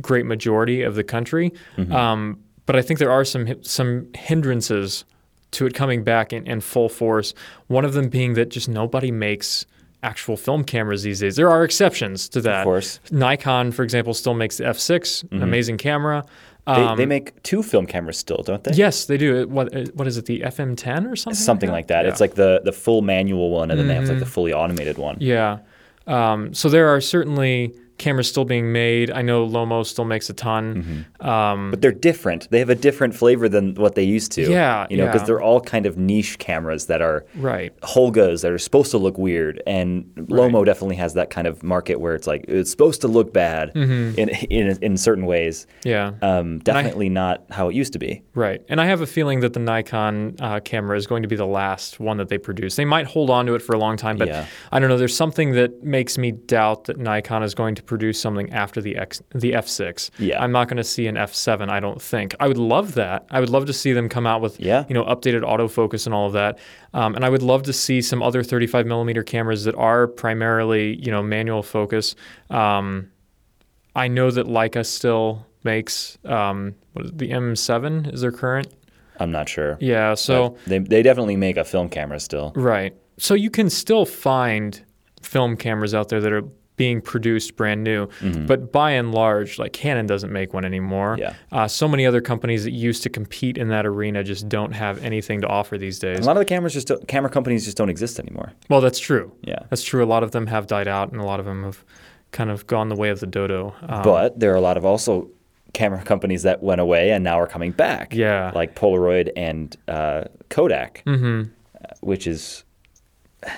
great majority of the country. Um, but I think there are some some hindrances to it coming back in, in full force. One of them being that just nobody makes actual film cameras these days. There are exceptions to that. Of course. Nikon, for example, still makes the F6, an amazing camera. They, Um, they make two film cameras still, don't they? yes, they do. What what is it? The FM10 or something? something like that. Yeah. Mm-hmm. It's like the the full manual one, and then they have like the fully automated one. Yeah. Um, so there are certainly cameras still being made. I know Lomo still makes a ton. Um, But they're different. They have a different flavor than what they used to. Yeah, you know, because yeah. they're all kind of niche cameras that are right. Holgas that are supposed to look weird, and Lomo definitely has that kind of market where it's like it's supposed to look bad Mm-hmm. in, in in certain ways. Yeah. Um, definitely not how it used to be. Right. And I have a feeling that the Nikon uh, camera is going to be the last one that they produce. They might hold on to it for a long time, but Yeah. I don't know. There's something that makes me doubt that Nikon is going to produce something after the X, the F6. Yeah. I'm not going to see an F7, I don't think. I would love that. I would love to see them come out with, Yeah. you know, updated autofocus and all of that. Um, and I would love to see some other 35 millimeter cameras that are primarily, you know, manual focus. Um, I know that Leica still makes um, what is it, the M7 is their current. I'm not sure. Yeah. So But they they definitely make a film camera still. right. So you can still find film cameras out there that are being produced brand new, but by and large, like Canon doesn't make one anymore. Yeah. Uh, so many other companies that used to compete in that arena just don't have anything to offer these days. A lot of the cameras just don't, camera companies just don't exist anymore. Well, that's true. Yeah. That's true. A lot of them have died out, and a lot of them have kind of gone the way of the dodo. Um, But there are a lot of also camera companies that went away and now are coming back. Yeah. Like Polaroid and uh, Kodak, mm-hmm. which is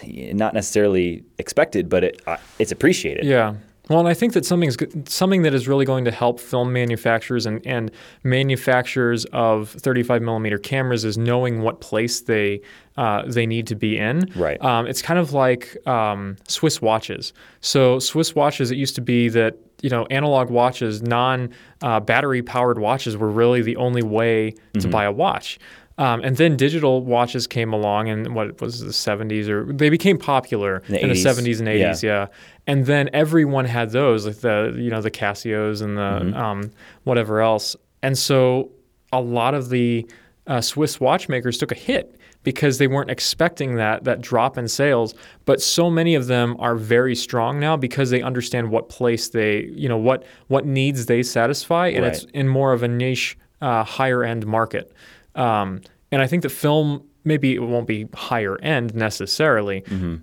not necessarily expected, but it uh, it's appreciated. Yeah. Well, and I think that something's good, something that is really going to help film manufacturers and, and manufacturers of 35 millimeter cameras is knowing what place they uh, they need to be in. Right. Um, it's kind of like um, Swiss watches. So Swiss watches, it used to be that you know analog watches, non uh, battery powered watches, were really the only way Mm-hmm. to buy a watch. Um, and then digital watches came along in what was the 70s, or they became popular The in the 70s and 80s. Yeah. Yeah, and then everyone had those, like the you know the Casios and the Mm-hmm. um, whatever else. And so a lot of the uh, Swiss watchmakers took a hit because they weren't expecting that that drop in sales. But so many of them are very strong now because they understand what place they you know what what needs they satisfy, and it's in more of a niche, uh, higher end market. Um, and I think that film maybe it won't be higher end necessarily,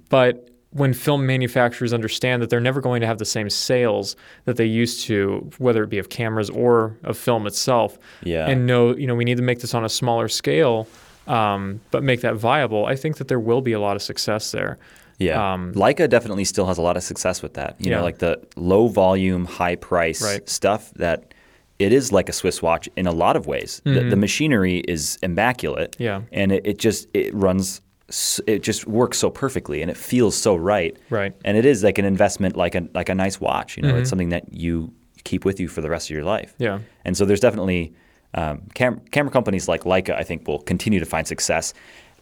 but when film manufacturers understand that they're never going to have the same sales that they used to, whether it be of cameras or of film itself, Yeah. and know you know we need to make this on a smaller scale, um, but make that viable, I think that there will be a lot of success there. Yeah. Um, Leica definitely still has a lot of success with that. You Yeah. know, like the low volume, high price Right. stuff that it is like a Swiss watch in a lot of ways. The, the machinery is immaculate. Mm-hmm. Yeah. And it, it just it runs it just works so perfectly and it feels so right. Right. And it is like an investment like a like a nice watch, you know, Mm-hmm. it's something that you keep with you for the rest of your life. Yeah. And so there's definitely um, cam- camera companies like Leica, I think, will continue to find success.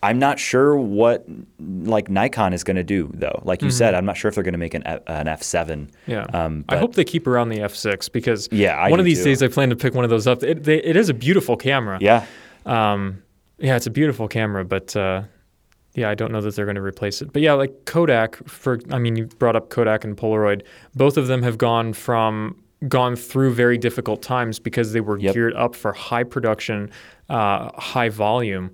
I'm not sure what like Nikon is going to do though. Like you said, I'm not sure if they're going to make an, F- an F7. Mm-hmm. Yeah, Um, I hope they keep around the F6 because Yeah, I one of these too. days I plan to pick one of those up. It, they, it is a beautiful camera. Yeah. Um, yeah, it's a beautiful camera, but uh, yeah, I don't know that they're going to replace it. But yeah, like Kodak, for I mean, you brought up Kodak and Polaroid. Both of them have gone from gone through very difficult times because they were Yep. geared up for high production, uh, high volume,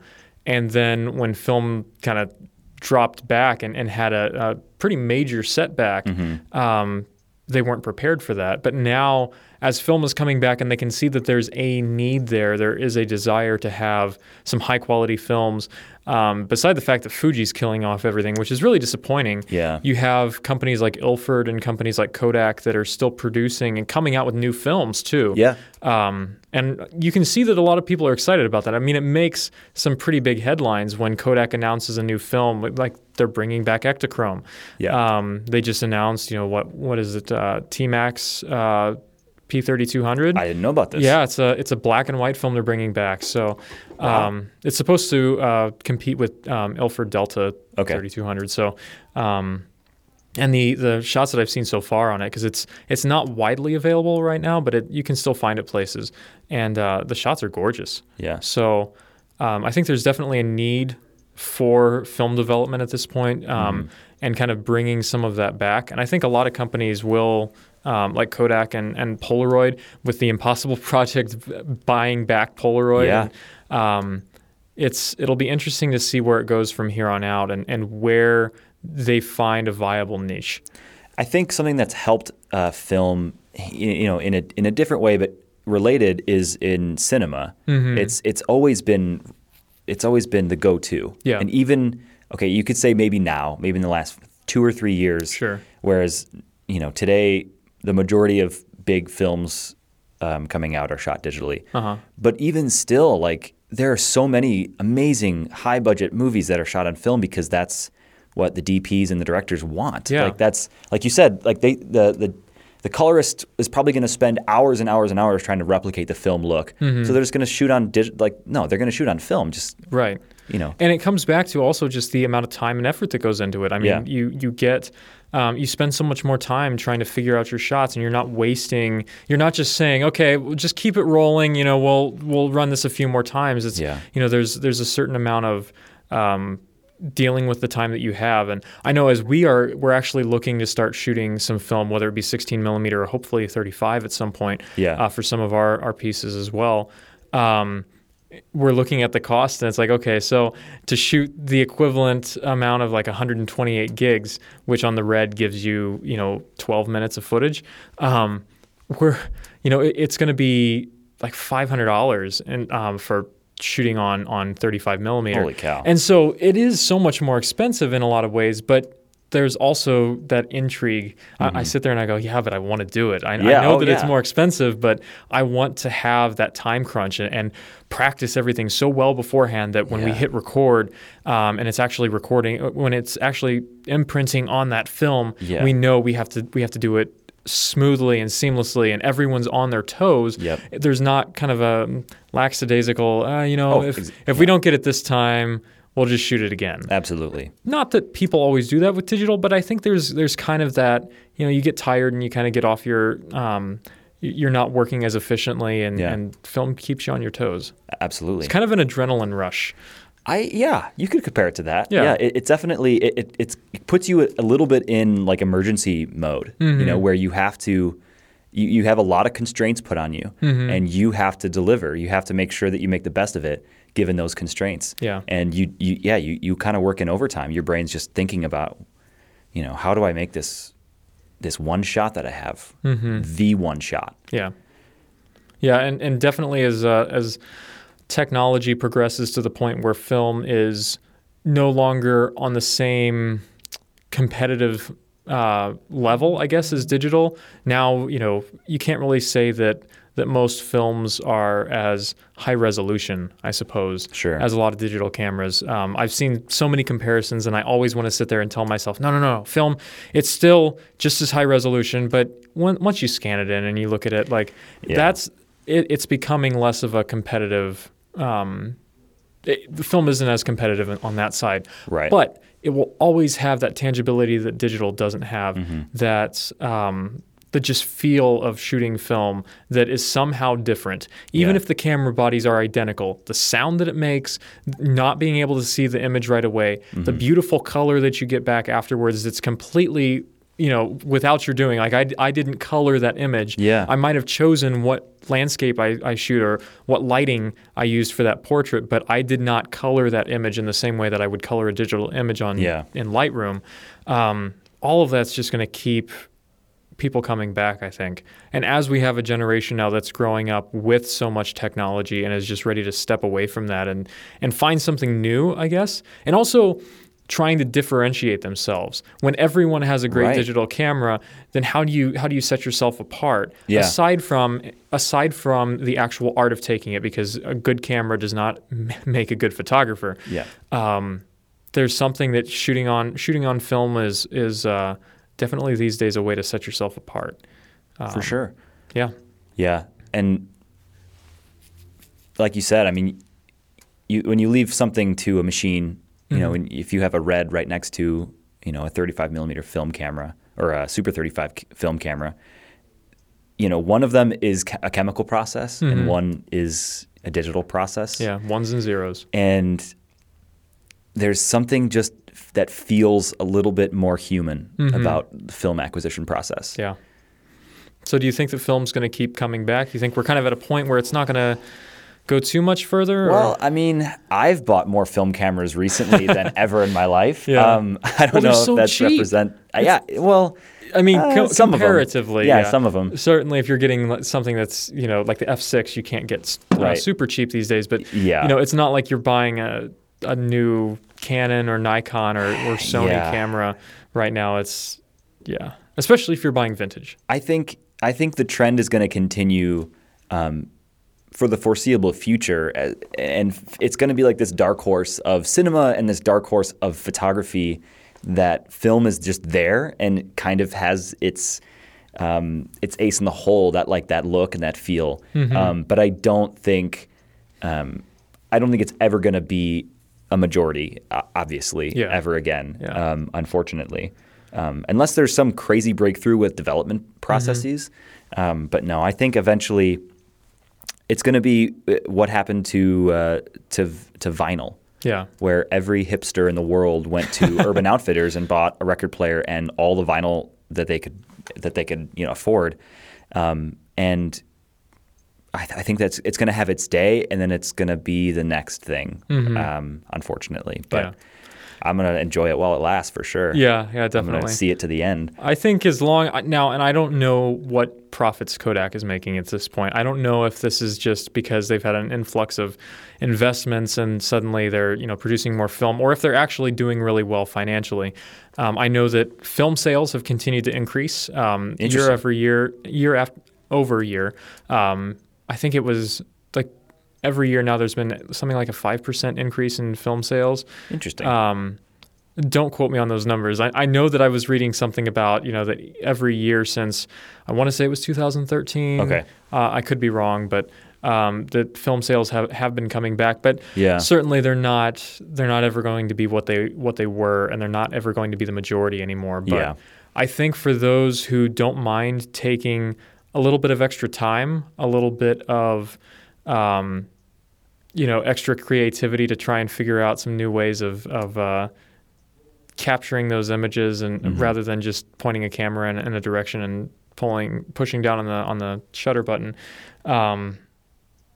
and then when film kind of dropped back and, and had a, a pretty major setback. Um, they weren't prepared for that. But now, as film is coming back and they can see that there's a need there, there is a desire to have some high quality films. Um, beside the fact that Fuji's killing off everything, which is really disappointing, Yeah. you have companies like Ilford and companies like Kodak that are still producing and coming out with new films too. Yeah. Um, and you can see that a lot of people are excited about that. I mean, it makes some pretty big headlines when Kodak announces a new film, like they're bringing back Ektachrome. Yeah. Um, they just announced, you know, what what is it? Uh, T-Max uh, P3200. I didn't know about this. Yeah, it's a it's a black and white film they're bringing back. So um, it's supposed to uh, compete with um, Ilford Delta Okay. 3200. So um, and the the shots that I've seen so far on it because it's it's not widely available right now, but it, you can still find it places, and uh, the shots are gorgeous. Yeah. So um, I think there's definitely a need for film development at this point um, and kind of bringing some of that back. And I think a lot of companies will, um, like Kodak and, and Polaroid, with the Impossible Project buying back Polaroid. Yeah. And, um, it's it'll be interesting to see where it goes from here on out and, and where they find a viable niche. I think something that's helped uh, film, you know, in a in a different way, but related, is in cinema. Mm-hmm. It's it's always been it's always been the go-to. Yeah. And even okay, you could say maybe now, maybe in the last two or three years. Sure. Whereas you know today, the majority of big films um, coming out are shot digitally. Uh-huh. But even still, like there are so many amazing high-budget movies that are shot on film because that's what the DPs and the directors want. Yeah. Like that's like you said, like they the the the colorist is probably going to spend hours and hours and hours trying to replicate the film look. Mm-hmm. So they're just going to shoot on like no, they're going to shoot on film. Just Right. you know, And it comes back to also just the amount of time and effort that goes into it. I mean, Yeah. you you get um, you spend so much more time trying to figure out your shots, and you're not wasting. You're not just saying, okay, well, just keep it rolling. You know, we'll we'll run this a few more times. It's Yeah. you know, there's there's a certain amount of um, dealing with the time that you have. And I know as we are, we're actually looking to start shooting some film, whether it be 16 millimeter or hopefully 35 at some point. Yeah. Uh, for some of our our pieces as well. Um, we're looking at the cost and it's like okay so to shoot the equivalent amount of like 128 gigs which on the red gives you you know 12 minutes of footage um, we're you know it, it's going to be like $500 and um, for shooting on on 35 millimeter Holy cow. and so it is so much more expensive in a lot of ways but there's also that intrigue. I, I sit there and I go, yeah, but I want to do it. I, I Mm-hmm. Know oh, that it's more expensive, but I want to have that time crunch and, and practice everything so well beforehand that when we hit record um, and it's actually recording, uh, when it's actually imprinting on that film, Yeah. we know we have to we have to do it smoothly and seamlessly, and everyone's on their toes. Yep. There's not kind of a lackadaisical, uh, you know, Oh, if ex- if we don't get it this time. We'll just shoot it again absolutely. not that people always do that with digital, but I think there's there's kind of that you know you get tired and you kind of get off your um, you're not working as efficiently and, Yeah. and film keeps you on your toes. Absolutely. It's kind of an adrenaline rush. I yeah, you could compare it to that. Yeah. it, it definitely it, it, it's, it puts you a, little bit in like emergency mode. You Mm-hmm. know, where you have to you, you have a lot of constraints put on you, Mm-hmm. and you have to deliver. You have to make sure that you make the best of it given those constraints. Yeah. and you you yeah you you kind of work in overtime. Your brain's just thinking about, you know, how do I make this this one shot that I have Mm-hmm. the one shot. Yeah, yeah, and, and definitely as uh, as technology progresses to the point where film is no longer on the same competitive uh, level, I guess, as digital. Now, you know, you can't really say that that most films are as high resolution, I suppose, Sure. as a lot of digital cameras. Um, I've seen so many comparisons, and I always want to sit there and tell myself, no, no, no, film, it's still just as high resolution, but when, once you scan it in and you look at it, like Yeah. that's it, it's becoming less of a competitive. Um, it, the film isn't as competitive on that side, Right. But it will always have that tangibility that digital doesn't have. Mm-hmm. That um, the just feel of shooting film that is somehow different, even Yeah. if the camera bodies are identical. The sound that it makes, not being able to see the image right away, the Mm-hmm. beautiful color that you get back afterwards. It's completely you know without your doing like I, I didn't color that image Yeah. i might have chosen what landscape I, I shoot or what lighting i used for that portrait but i did not color that image in the same way that i would color a digital image on Yeah. in lightroom um, all of that's just going to keep people coming back, I think. And as we have a generation now that's growing up with so much technology and is just ready to step away from that and and find something new, I guess. And also trying to differentiate themselves. When everyone has a great Right. digital camera, then how do you how do you set yourself apart? Yeah. Aside from aside from the actual art of taking it because a good camera does not m- make a good photographer Yeah. um, there's something that shooting on shooting on film is is uh, definitely these days a way to set yourself apart. For um, sure. Yeah, Yeah, and like you said, I mean, you when you leave something to a machine, you know, mm-hmm. and if you have a red right next to you know a 35 millimeter film camera or a Super 35 c- film camera, you know, one of them is a chemical process and mm-hmm. one is a digital process. yeah, ones and zeros. and there's something just that feels a little bit more human about the film acquisition process. Yeah. So do you think that film's going to keep coming back? You think we're kind of at a point where it's not going to go too much further? or- Well, I mean, I've bought more film cameras recently than ever in my life. Yeah. Um, I don't Well, know so if that's cheap. represent. uh, yeah, well, I mean, uh, some of 'em. comparatively, Yeah, some of 'em. Certainly, if you're getting something that's you know like the F6, you can't get uh, Right. super cheap these days. But Yeah. you know, it's not like you're buying a a new Canon or Nikon or, or Sony Yeah. camera right now. It's yeah, especially if you're buying vintage. I think I think the trend is going to continue um, for the foreseeable future, uh, and it's going to be like this dark horse of cinema and this dark horse of photography. That film is just there and kind of has its um, its ace in the hole. That like that look and that feel. Mm-hmm. Um, but I don't think um, I don't think it's ever going to be a majority. Obviously, Yeah. ever again. Yeah. Um, unfortunately, um, unless there's some crazy breakthrough with development processes. Um, but no, I think eventually it's going to be uh, what happened to uh, to to vinyl, Yeah, where every hipster in the world went to Urban Outfitters and bought a record player and all the vinyl that they could that they could you know afford, um, and I, th- I think that's it's going to have its day, and then it's going to be the next thing. Um, unfortunately, but Yeah. I'm going to enjoy it while it lasts for sure. yeah, yeah, I'm going definitely. to see it to the end. I think as long now, and I don't know what profits Kodak is making at this point. I don't know if this is just because they've had an influx of investments and suddenly they're you know producing more film, or if they're actually doing really well financially. Um, I know that film sales have continued to increase um, year after year, year after over year. Um, I think it was like every year now. There's been something like a five percent increase in film sales. Interesting. Um, don't quote me on those numbers. I, I know that I was reading something about you know that every year since I want to say it was 2013. Okay. uh, I could be wrong, but um, the film sales have, have been coming back. But Yeah. certainly they're not they're not ever going to be what they what they were, and they're not ever going to be the majority anymore. But Yeah. I think for those who don't mind taking a little bit of extra time, a little bit of um, you know extra creativity to try and figure out some new ways of of uh, capturing those images and Mm-hmm. rather than just pointing a camera in, in a direction and pulling pushing down on the on the shutter button um,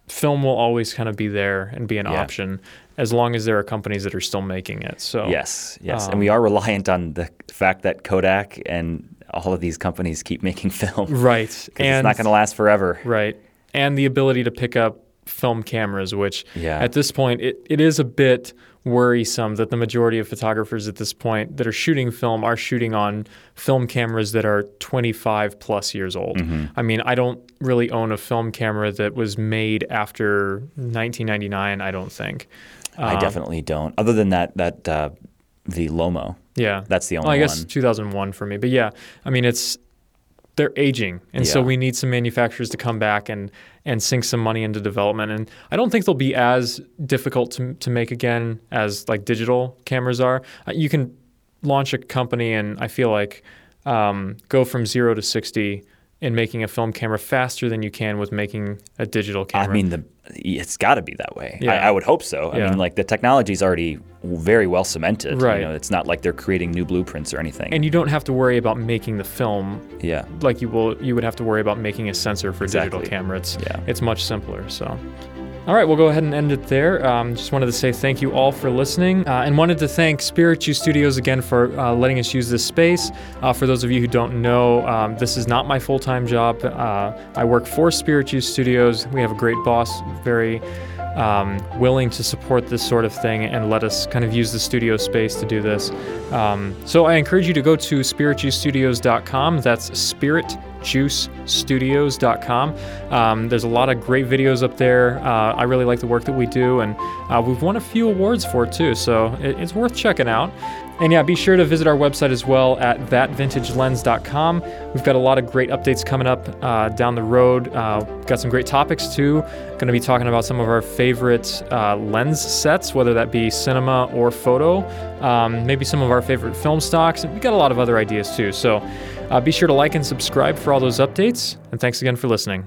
film will always kind of be there and be an Yeah. option as long as there are companies that are still making it so Yes, yes, Um, and we are reliant on the fact that Kodak and all of these companies keep making film. right it's not going to last forever. right and the ability to pick up film cameras which Yeah. at this point it, it is a bit worrisome that the majority of photographers at this point that are shooting film are shooting on film cameras that are 25 plus years old Mm-hmm. i mean i don't really own a film camera that was made after 1999 i don't think I Um, definitely don't. Other than that, that uh, the Lomo. Yeah, That's the Well, only I guess one. 2001 for me, but yeah, I mean it's they're aging, and so we need some manufacturers to come back and and sink some money into development. And I don't think they'll be as difficult to to make again as like digital cameras are. Uh, You can launch a company, and I feel like um, go from zero to sixty in making a film camera faster than you can with making a digital camera. I mean, the it's got to be that way. Yeah. I, I would hope so. I Yeah. mean, like the technology's already very well cemented. Right. You know, it's not like they're creating new blueprints or anything. and you don't have to worry about making the film yeah. like you will you would have to worry about making a sensor for a digital Exactly. camera. It's Yeah. it's much simpler. So All right, we'll go ahead and end it there. Um, just wanted to say thank you all for listening uh, and wanted to thank Spirit Juice Studios again for uh, letting us use this space. Uh, for those of you who don't know, um, this is not my full time job. Uh, I work for Spirit Juice Studios. We have a great boss, very um, willing to support this sort of thing and let us kind of use the studio space to do this. Um, so I encourage you to go to spiritjuicestudios.com. That's spirit juicestudios.com. Um, there's a lot of great videos up there. Uh, I really like the work that we do, and uh, we've won a few awards for it too, so it, it's worth checking out. And yeah, be sure to visit our website as well at thatvintagelens.com. We've got a lot of great updates coming up uh, down the road. Uh, got some great topics too. Going to be talking about some of our favorite uh, lens sets, whether that be cinema or photo. Um, maybe some of our favorite film stocks. We got a lot of other ideas too. So uh, be sure to like and subscribe for all those updates. And thanks again for listening.